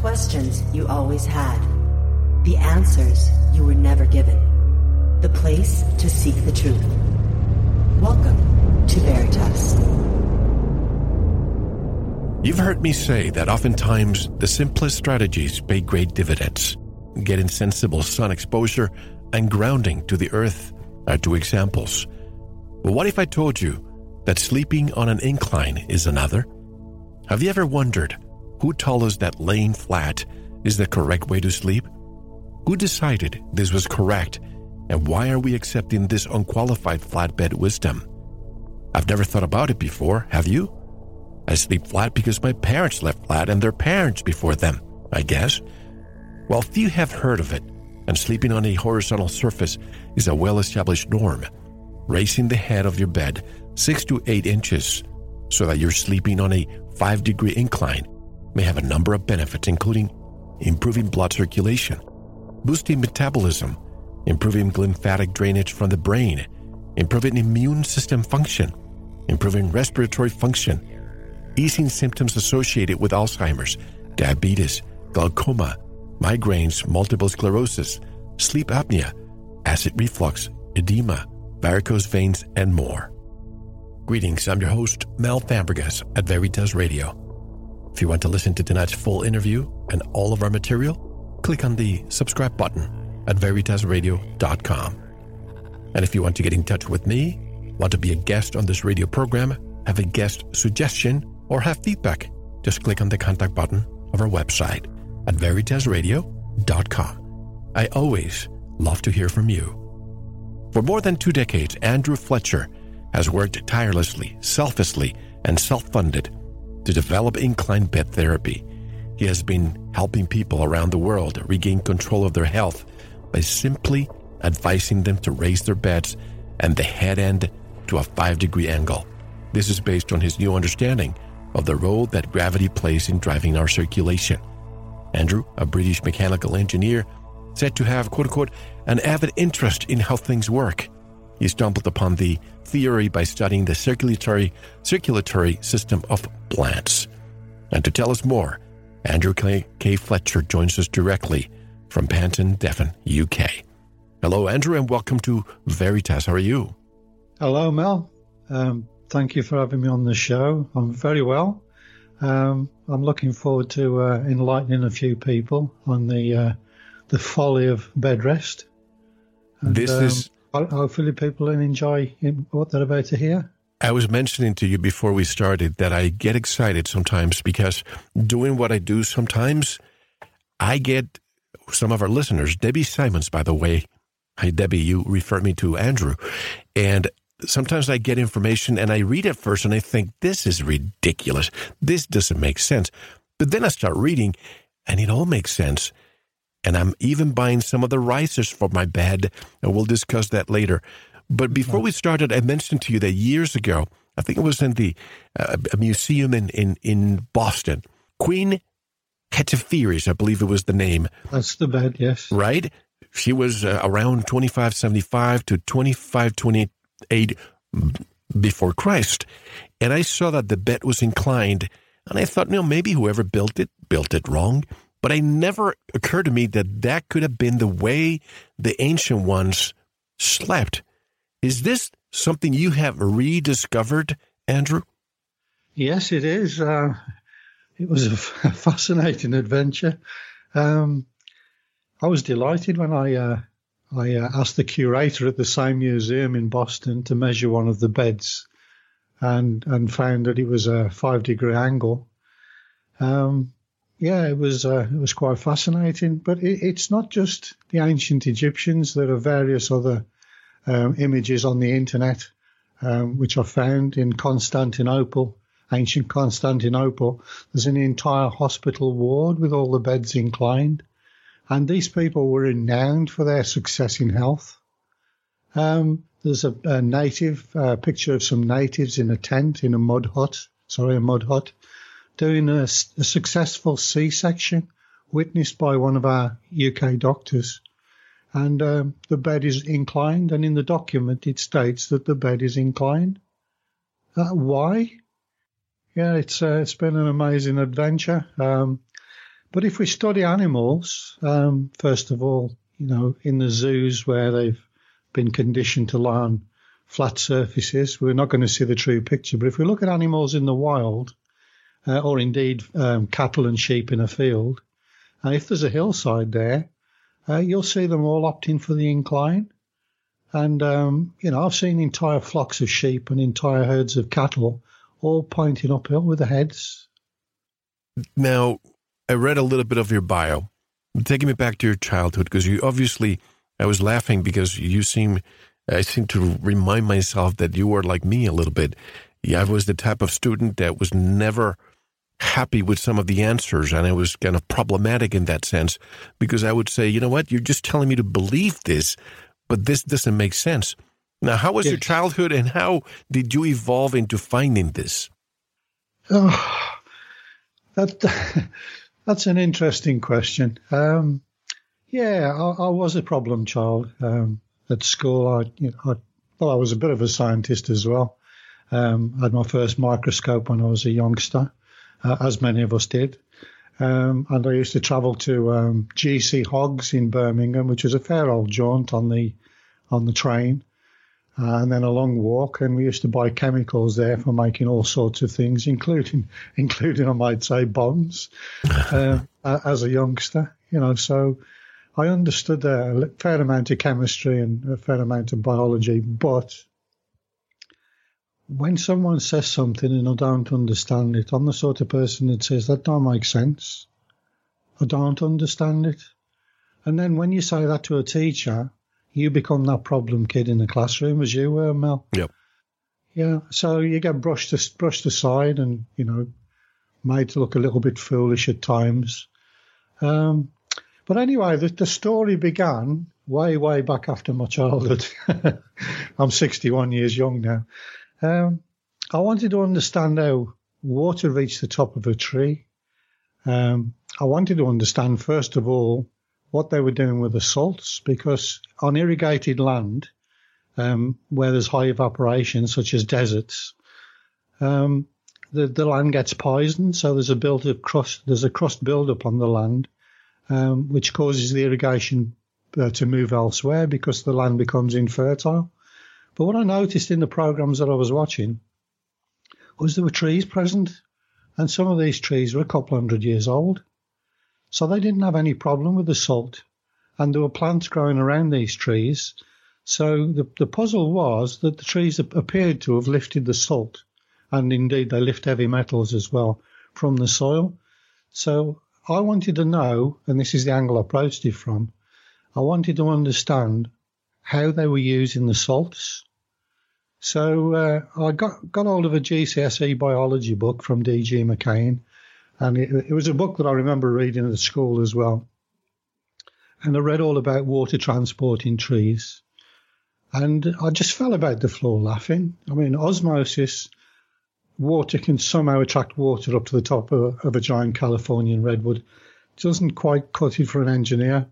questions you always had, the answers you were never given, the place to seek the truth. Welcome to Veritas. You've heard me say that oftentimes the simplest strategies pay great dividends. Getting sensible sun exposure and grounding to the earth are two examples. But what if I told you that sleeping on an incline is another? Have you ever wondered who told us that laying flat is the correct way to sleep? Who decided this was correct? And why are we accepting this unqualified flatbed wisdom? I've never thought about it before, have you? I sleep flat because my parents slept flat and their parents before them, I guess. While few have heard of it, and sleeping on a horizontal surface is a well established norm, raising the head of your bed six to eight inches so that you're sleeping on a five degree incline may have a number of benefits, including improving blood circulation, boosting metabolism, improving lymphatic drainage from the brain, improving immune system function, improving respiratory function, easing symptoms associated with Alzheimer's, diabetes, glaucoma, migraines, multiple sclerosis, sleep apnea, acid reflux, edema, varicose veins, and more. Greetings, I'm your host, Mel Fabregas at Veritas Radio. If you want to listen to tonight's full interview and all of our material, click on the subscribe button at veritasradio.com. And if you want to get in touch with me, want to be a guest on this radio program, have a guest suggestion, or have feedback, just click on the contact button of our website at veritasradio.com. I always love to hear from you. For more than two decades, Andrew Fletcher has worked tirelessly, selflessly, and self funded to develop incline bed therapy. He has been helping people around the world regain control of their health by simply advising them to raise their beds and the head end to a 5 degree angle. This is based on his new understanding of the role that gravity plays in driving our circulation. Andrew, a British mechanical engineer, said to have, quote unquote, an avid interest in how things work. He stumbled upon the theory by studying the circulatory, circulatory system of plants. And to tell us more, Andrew K. K. Fletcher joins us directly from Paignton, Devon, UK. Hello, Andrew, and welcome to Veritas. How are you? Hello, Mel. Um, thank you for having me on the show. I'm very well. Um, I'm looking forward to uh, enlightening a few people on the uh, the folly of bed rest. And, this um, is hopefully people will enjoy what they're about to hear. I was mentioning to you before we started that I get excited sometimes because doing what I do sometimes, I get some of our listeners, Debbie Simons, by the way. Hi, Debbie, you refer me to Andrew. And sometimes I get information and I read it first and I think, this is ridiculous. This doesn't make sense. But then I start reading and it all makes sense. And I'm even buying some of the risers for my bed, and we'll discuss that later. But before we started, I mentioned to you that years ago, I think it was in the uh, a museum in, in, in Boston, Queen Hetepheres, I believe it was the name. That's the bed, yes. Right? She was uh, around 2575 to 2528 before Christ. And I saw that the bed was inclined, and I thought, you know, maybe whoever built it built it wrong. But it never occurred to me that that could have been the way the ancient ones slept. Is this something you have rediscovered, Andrew? Yes, it is. Uh, it was a fascinating adventure. Um, I was delighted when I uh, I uh, asked the curator at the same museum in Boston to measure one of the beds, and and found that it was a five degree angle. Um, yeah, it was uh, it was quite fascinating. But it, it's not just the ancient Egyptians. There are various other um, images on the internet um, which are found in Constantinople, ancient Constantinople. There's an entire hospital ward with all the beds inclined, and these people were renowned for their success in health. Um, there's a, a native uh, picture of some natives in a tent in a mud hut. Sorry, a mud hut doing a, a successful C-section witnessed by one of our UK doctors. And um, the bed is inclined, and in the document it states that the bed is inclined. Uh, why? Yeah, it's uh, it's been an amazing adventure. Um, But if we study animals, um, first of all, you know, in the zoos where they've been conditioned to lie on flat surfaces, we're not going to see the true picture. But if we look at animals in the wild, uh, or indeed um, cattle and sheep in a field, and if there's a hillside there, uh, you'll see them all opting for the incline. And, um, you know, I've seen entire flocks of sheep and entire herds of cattle all pointing uphill with the heads. Now, I read a little bit of your bio, taking me back to your childhood, because you obviously, I was laughing because you seem, I seem to remind myself that you were like me a little bit. Yeah, I was the type of student that was never happy with some of the answers, and it was kind of problematic in that sense because I would say, you know what, you're just telling me to believe this, but this doesn't make sense. Now, how was yes. your childhood, and how did you evolve into finding this? Oh, that that's an interesting question. Um, yeah, I, I, was a problem child um, at school. I, you know, I, well, I was a bit of a scientist as well. Um, I had my first microscope when I was a youngster uh, as many of us did. Um, and I used to travel to um, GC Hoggs in Birmingham, which was a fair old jaunt on the on the train, uh, and then a long walk. And we used to buy chemicals there for making all sorts of things, including including I might say bombs, uh, as a youngster. You know, so I understood a fair amount of chemistry and a fair amount of biology, but when someone says something and I don't understand it, I'm the sort of person that says that don't make sense. I don't understand it. And then when you say that to a teacher, you become that problem kid in the classroom as you were, Mel. Yep. Yeah. So you get brushed brushed aside and you know made to look a little bit foolish at times. Um, but anyway, the, the story began way, way back after my childhood. I'm 61 years young now. Um, I wanted to understand how water reached the top of a tree. Um, I wanted to understand, first of all, what they were doing with the salts, because on irrigated land, um, where there's high evaporation, such as deserts, um, the, the land gets poisoned. So there's a build of crust, there's a crust buildup on the land, um, which causes the irrigation uh, to move elsewhere because the land becomes infertile. But what I noticed in the programs that I was watching was there were trees present, and some of these trees were a couple hundred years old. So they didn't have any problem with the salt, and there were plants growing around these trees. So the, the puzzle was that the trees appeared to have lifted the salt, and indeed they lift heavy metals as well from the soil. So I wanted to know, and this is the angle I approached it from, I wanted to understand how they were using the salts so uh, I got got hold of a GCSE biology book from D.G. Mackean, and it, it, was a book that I remember reading at school as well. And I read all about water transport in trees, and I just fell about the floor laughing. I mean, osmosis, water can somehow attract water up to the top of, of a giant Californian redwood. It doesn't quite cut it for an engineer.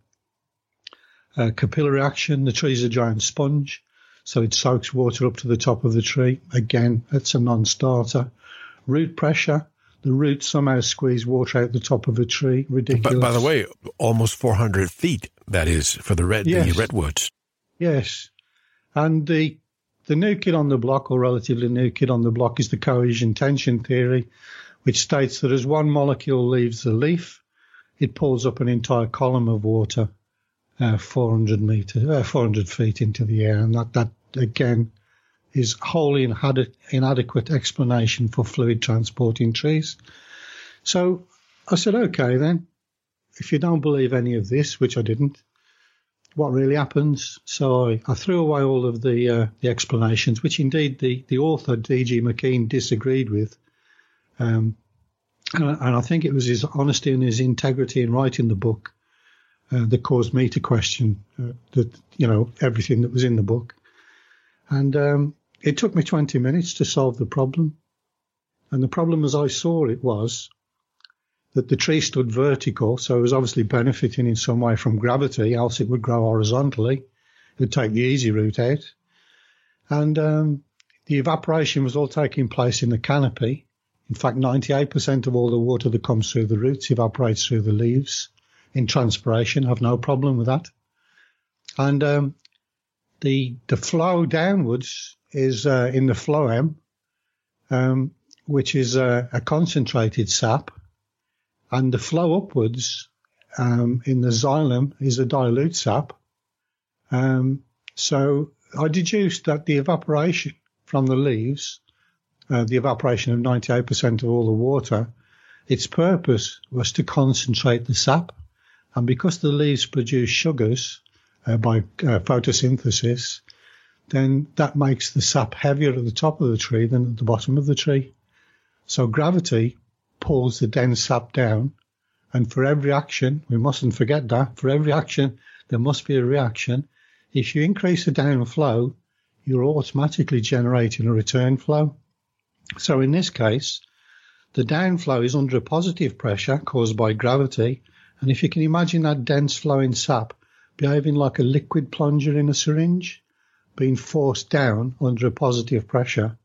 Uh, capillary action, the tree's a giant sponge so it soaks water up to the top of the tree. Again, it's a non-starter. Root pressure, the roots somehow squeeze water out the top of a tree. Ridiculous. But by the way, almost 400 feet, that is, for the red yes. the redwoods. Yes. And the the new kid on the block, or relatively new kid on the block, is the cohesion tension theory, which states that as one molecule leaves the leaf, it pulls up an entire column of water uh, 400 meters, uh, 400 feet into the air, and that that again is wholly inadequate explanation for fluid transport in trees. So I said, okay, then, if you don't believe any of this, which I didn't, what really happens? So I, I threw away all of the uh, the explanations, which indeed the, the author, D.G. Mackean, disagreed with. Um, and, and I think it was his honesty and his integrity in writing the book uh, that caused me to question uh, that you know everything that was in the book. And um, it took me 20 minutes to solve the problem. And the problem as I saw it was that the tree stood vertical, so it was obviously benefiting in some way from gravity, else it would grow horizontally. It would take the easy route out. And um, the evaporation was all taking place in the canopy In fact, 98% of all the water that comes through the roots evaporates through the leaves in transpiration. I have no problem with that. And um, the the flow downwards is uh, in the phloem, um, which is a, a, concentrated sap, and the flow upwards um, in the xylem is a dilute sap. Um, so I deduced that the evaporation from the leaves uh, the evaporation of 98% of all the water, its purpose was to concentrate the sap. And because the leaves produce sugars uh, by uh, photosynthesis, then that makes the sap heavier at the top of the tree than at the bottom of the tree. So gravity pulls the dense sap down. And for every action, we mustn't forget that, for every action, there must be a reaction. If you increase the downflow, you're automatically generating a return flow. So in this case, the downflow is under a positive pressure caused by gravity. And if you can imagine that dense flowing sap behaving like a liquid plunger in a syringe, being forced down under a positive pressure,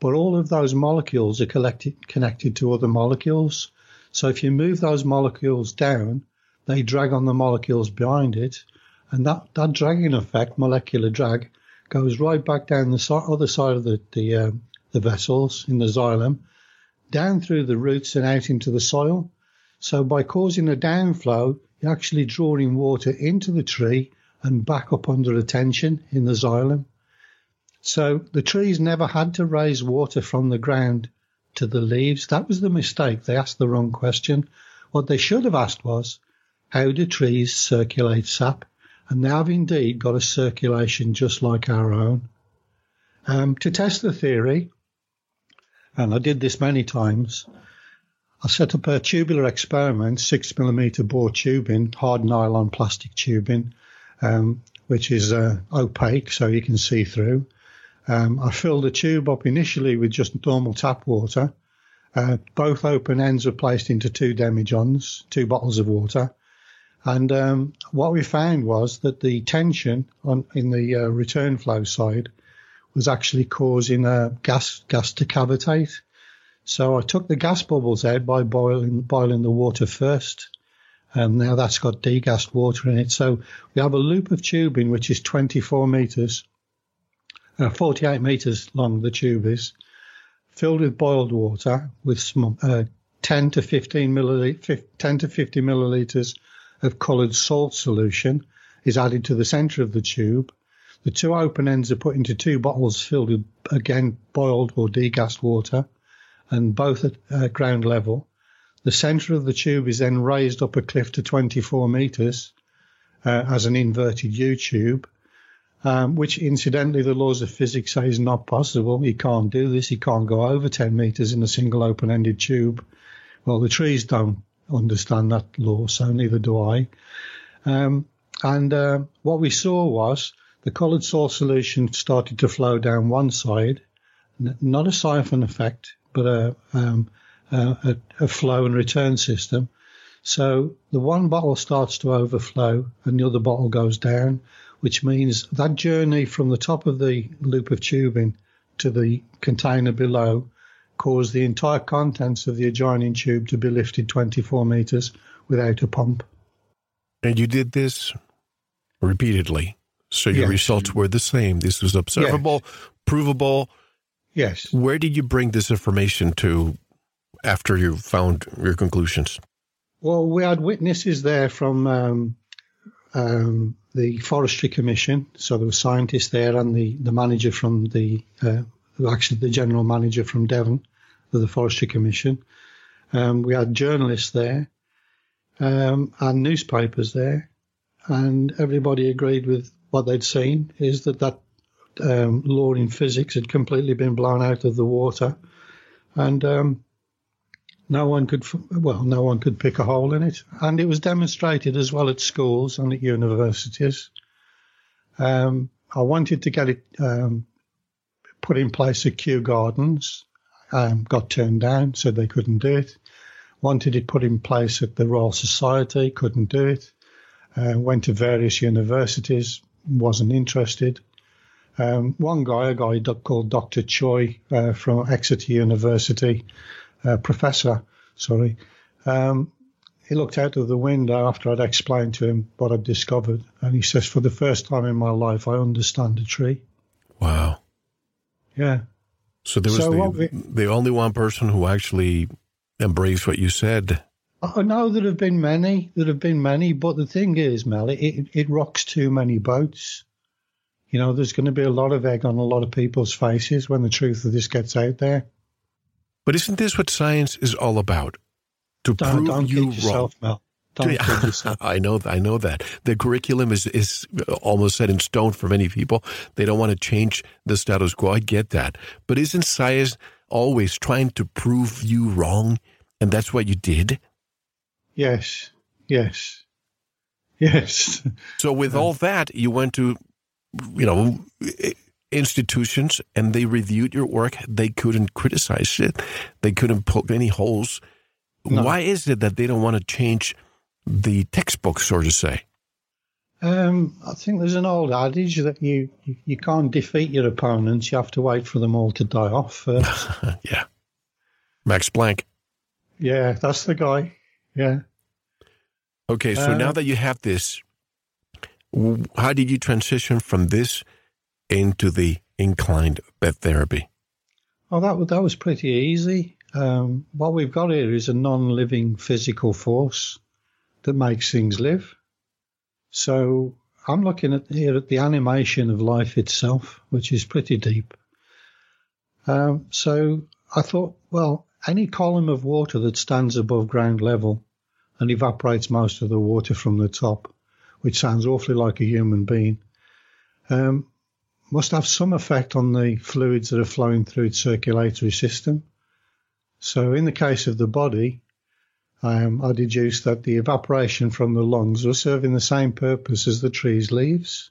but all of those molecules are collected, connected to other molecules. So if you move those molecules down, they drag on the molecules behind it, and that, that dragging effect, molecular drag, goes right back down the so- other side of the, the um, the vessels in the xylem down through the roots and out into the soil. So by causing a downflow, you're actually drawing water into the tree and back up under the tension in the xylem. So the trees never had to raise water from the ground to the leaves. That was the mistake. They asked the wrong question. What they should have asked was, how do trees circulate sap? And they have indeed got a circulation just like our own. Um, to test the theory, and I did this many times. I set up a tubular experiment, six millimeter bore tubing, hard nylon plastic tubing, um, which is uh, opaque so you can see through. Um, I filled the tube up initially with just normal tap water. Uh, both open ends were placed into two demijohns, two bottles of water. And um, what we found was that the tension on in the uh, return flow side was actually causing a gas gas to cavitate. So I took the gas bubbles out by boiling boiling the water first, and now that's got degassed water in it. So we have a loop of tubing which is 24 meters, uh, 48 meters long. The tube is filled with boiled water with some, uh, 10 to 15 milliliters, 10 to 50 milliliters of coloured salt solution is added to the centre of the tube the two open ends are put into two bottles filled with, again, boiled or degassed water, and both at uh, ground level. The centre of the tube is then raised up a cliff to 24 metres uh, as an inverted U tube, um, which incidentally the laws of physics say is not possible. He can't do this. He can't go over 10 metres in a single open-ended tube. Well, the trees don't understand that law, so neither do I. Um, and uh, what we saw was the coloured salt solution started to flow down one side, not a siphon effect, but a, um, a, a flow and return system. So the one bottle starts to overflow and the other bottle goes down, which means that journey from the top of the loop of tubing to the container below caused the entire contents of the adjoining tube to be lifted 24 meters without a pump. And you did this repeatedly? So your yes. results were the same. This was observable, yes. provable. Yes. Where did you bring this information to after you found your conclusions? Well, we had witnesses there from um, um, the Forestry Commission. So there were scientists there and the, the manager from the, uh, actually the general manager from Devon of the Forestry Commission. Um, we had journalists there um, and newspapers there, and everybody agreed with what they'd seen is that that um, law in physics had completely been blown out of the water, and um, no one could well no one could pick a hole in it, and it was demonstrated as well at schools and at universities. Um, I wanted to get it um, put in place at Kew Gardens, um, got turned down, said they couldn't do it. Wanted it put in place at the Royal Society, couldn't do it. Uh, went to various universities, wasn't interested. Um, one guy, a guy called Dr. Choi uh, from Exeter University, uh, professor, sorry, um, he looked out of the window after I'd explained to him what I'd discovered, and he says, "For the first time in my life, I understand a tree." Wow. Yeah. So there was So the, the only one person who actually embraced what you said. I know there have been many, there have been many, but the thing is, Mel, it, it rocks too many boats. You know, there's going to be a lot of egg on a lot of people's faces when the truth of this gets out there. But isn't this what science is all about? To Don't, prove don't you yourself, Mel. Don't wrong. yourself. I know, I know that the curriculum is is almost set in stone for many people. They don't want to change the status quo. I get that, but isn't science always trying to prove you wrong? And that's what you did. Yes, yes, yes. So with all that, you went to, you know, institutions and they reviewed your work. They couldn't criticize it. They couldn't poke any holes. No. Why is it that they don't want to change the textbook, so to say? Um, I think there's an old adage that you, you, can't defeat your opponents. You have to wait for them all to die off yeah. Max Planck. yeah, that's the guy. Yeah. Okay, so Uh, now that you have this, how did you transition from this into the inclined bed therapy? Oh, that that was pretty easy. Um, what we've got here is a non-living physical force that makes things live. So I'm looking at here at the animation of life itself, which is pretty deep. Um, so I thought, well, any column of water that stands above ground level and evaporates most of the water from the top, which sounds awfully like a human being, um, must have some effect on the fluids that are flowing through its circulatory system. So, in the case of the body, um, I deduced that the evaporation from the lungs was serving the same purpose as the tree's leaves.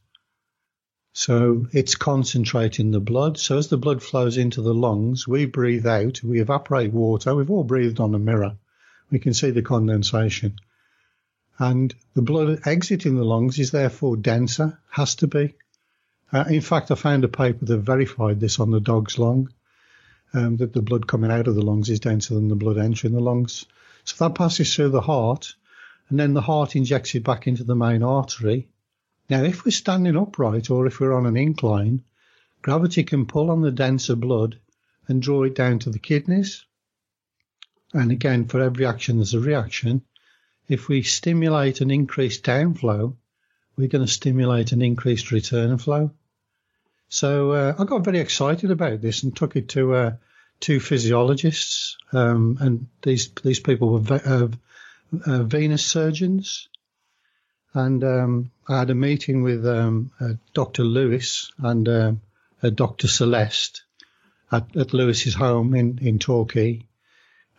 So, it's concentrating the blood. So, as the blood flows into the lungs, we breathe out, we evaporate water. We've all breathed on a mirror. We can see the condensation. And the blood exiting the lungs is therefore denser, has to be. Uh, in fact, I found a paper that verified this on the dog's lung, um, that the blood coming out of the lungs is denser than the blood entering the lungs. So that passes through the heart, and then the heart injects it back into the main artery. Now, if we're standing upright or if we're on an incline, gravity can pull on the denser blood and draw it down to the kidneys. And again, for every action, there's a reaction. If we stimulate an increased downflow, we're going to stimulate an increased return flow. So uh, I got very excited about this and took it to uh, two physiologists, um, and these these people were ve- uh, uh, venous surgeons. And um, I had a meeting with um, uh, Dr. Lewis and uh, Dr. Celeste at, at Lewis's home in in Torquay,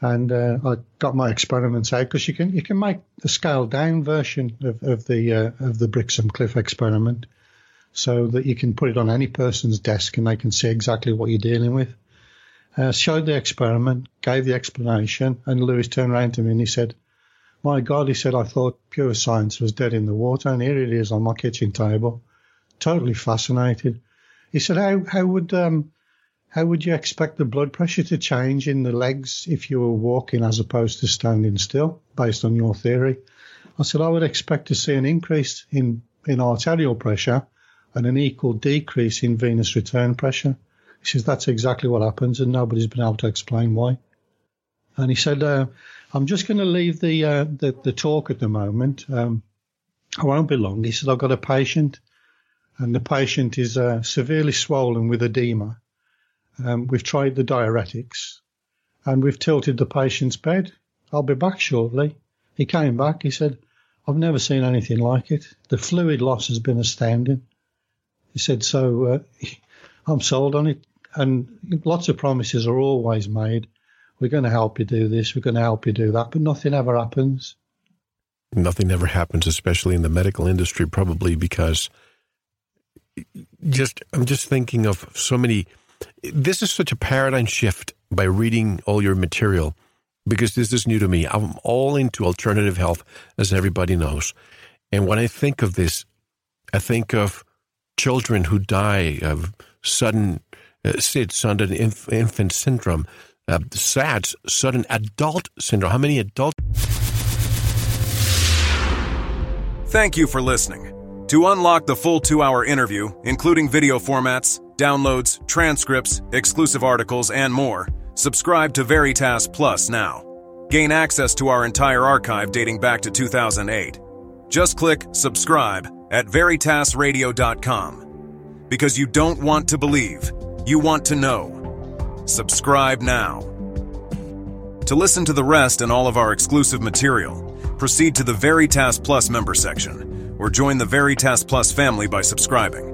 and uh, I got my experiments out because you can you can make a scaled down version of, of the uh, of the Brixham Cliff experiment, so that you can put it on any person's desk and they can see exactly what you're dealing with. Uh, showed the experiment, gave the explanation, and Lewis turned around to me and he said, "My God," he said, "I thought pure science was dead in the water, and here it is on my kitchen table." Totally fascinated. He said, "How how would um, how would you expect the blood pressure to change in the legs if you were walking as opposed to standing still, based on your theory? I said, I would expect to see an increase in, in arterial pressure and an equal decrease in venous return pressure. He says, that's exactly what happens, and nobody's been able to explain why. And he said, uh, I'm just going to leave the, uh, the, the talk at the moment. Um, I won't be long. He said, I've got a patient, and the patient is uh, severely swollen with edema. Um, we've tried the diuretics and we've tilted the patient's bed. I'll be back shortly. He came back. He said, I've never seen anything like it. The fluid loss has been astounding. He said, so uh, I'm sold on it. And lots of promises are always made. We're going to help you do this. We're going to help you do that. But nothing ever happens. Nothing ever happens, especially in the medical industry, probably because just I'm just thinking of so many. This is such a paradigm shift by reading all your material because this is new to me. I'm all into alternative health, as everybody knows. And when I think of this, I think of children who die of sudden uh, SID, sudden inf- infant syndrome, uh, SADS, sudden adult syndrome. How many adults? Thank you for listening. To unlock the full two hour interview, including video formats, downloads, transcripts, exclusive articles, and more, subscribe to Veritas Plus now. Gain access to our entire archive dating back to 2008. Just click subscribe at veritasradio.com. Because you don't want to believe, you want to know. Subscribe now. To listen to the rest and all of our exclusive material, proceed to the Veritas Plus member section or join the Veritas Plus family by subscribing.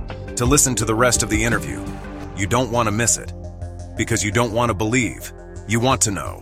to listen to the rest of the interview. You don't want to miss it. Because you don't want to believe, you want to know.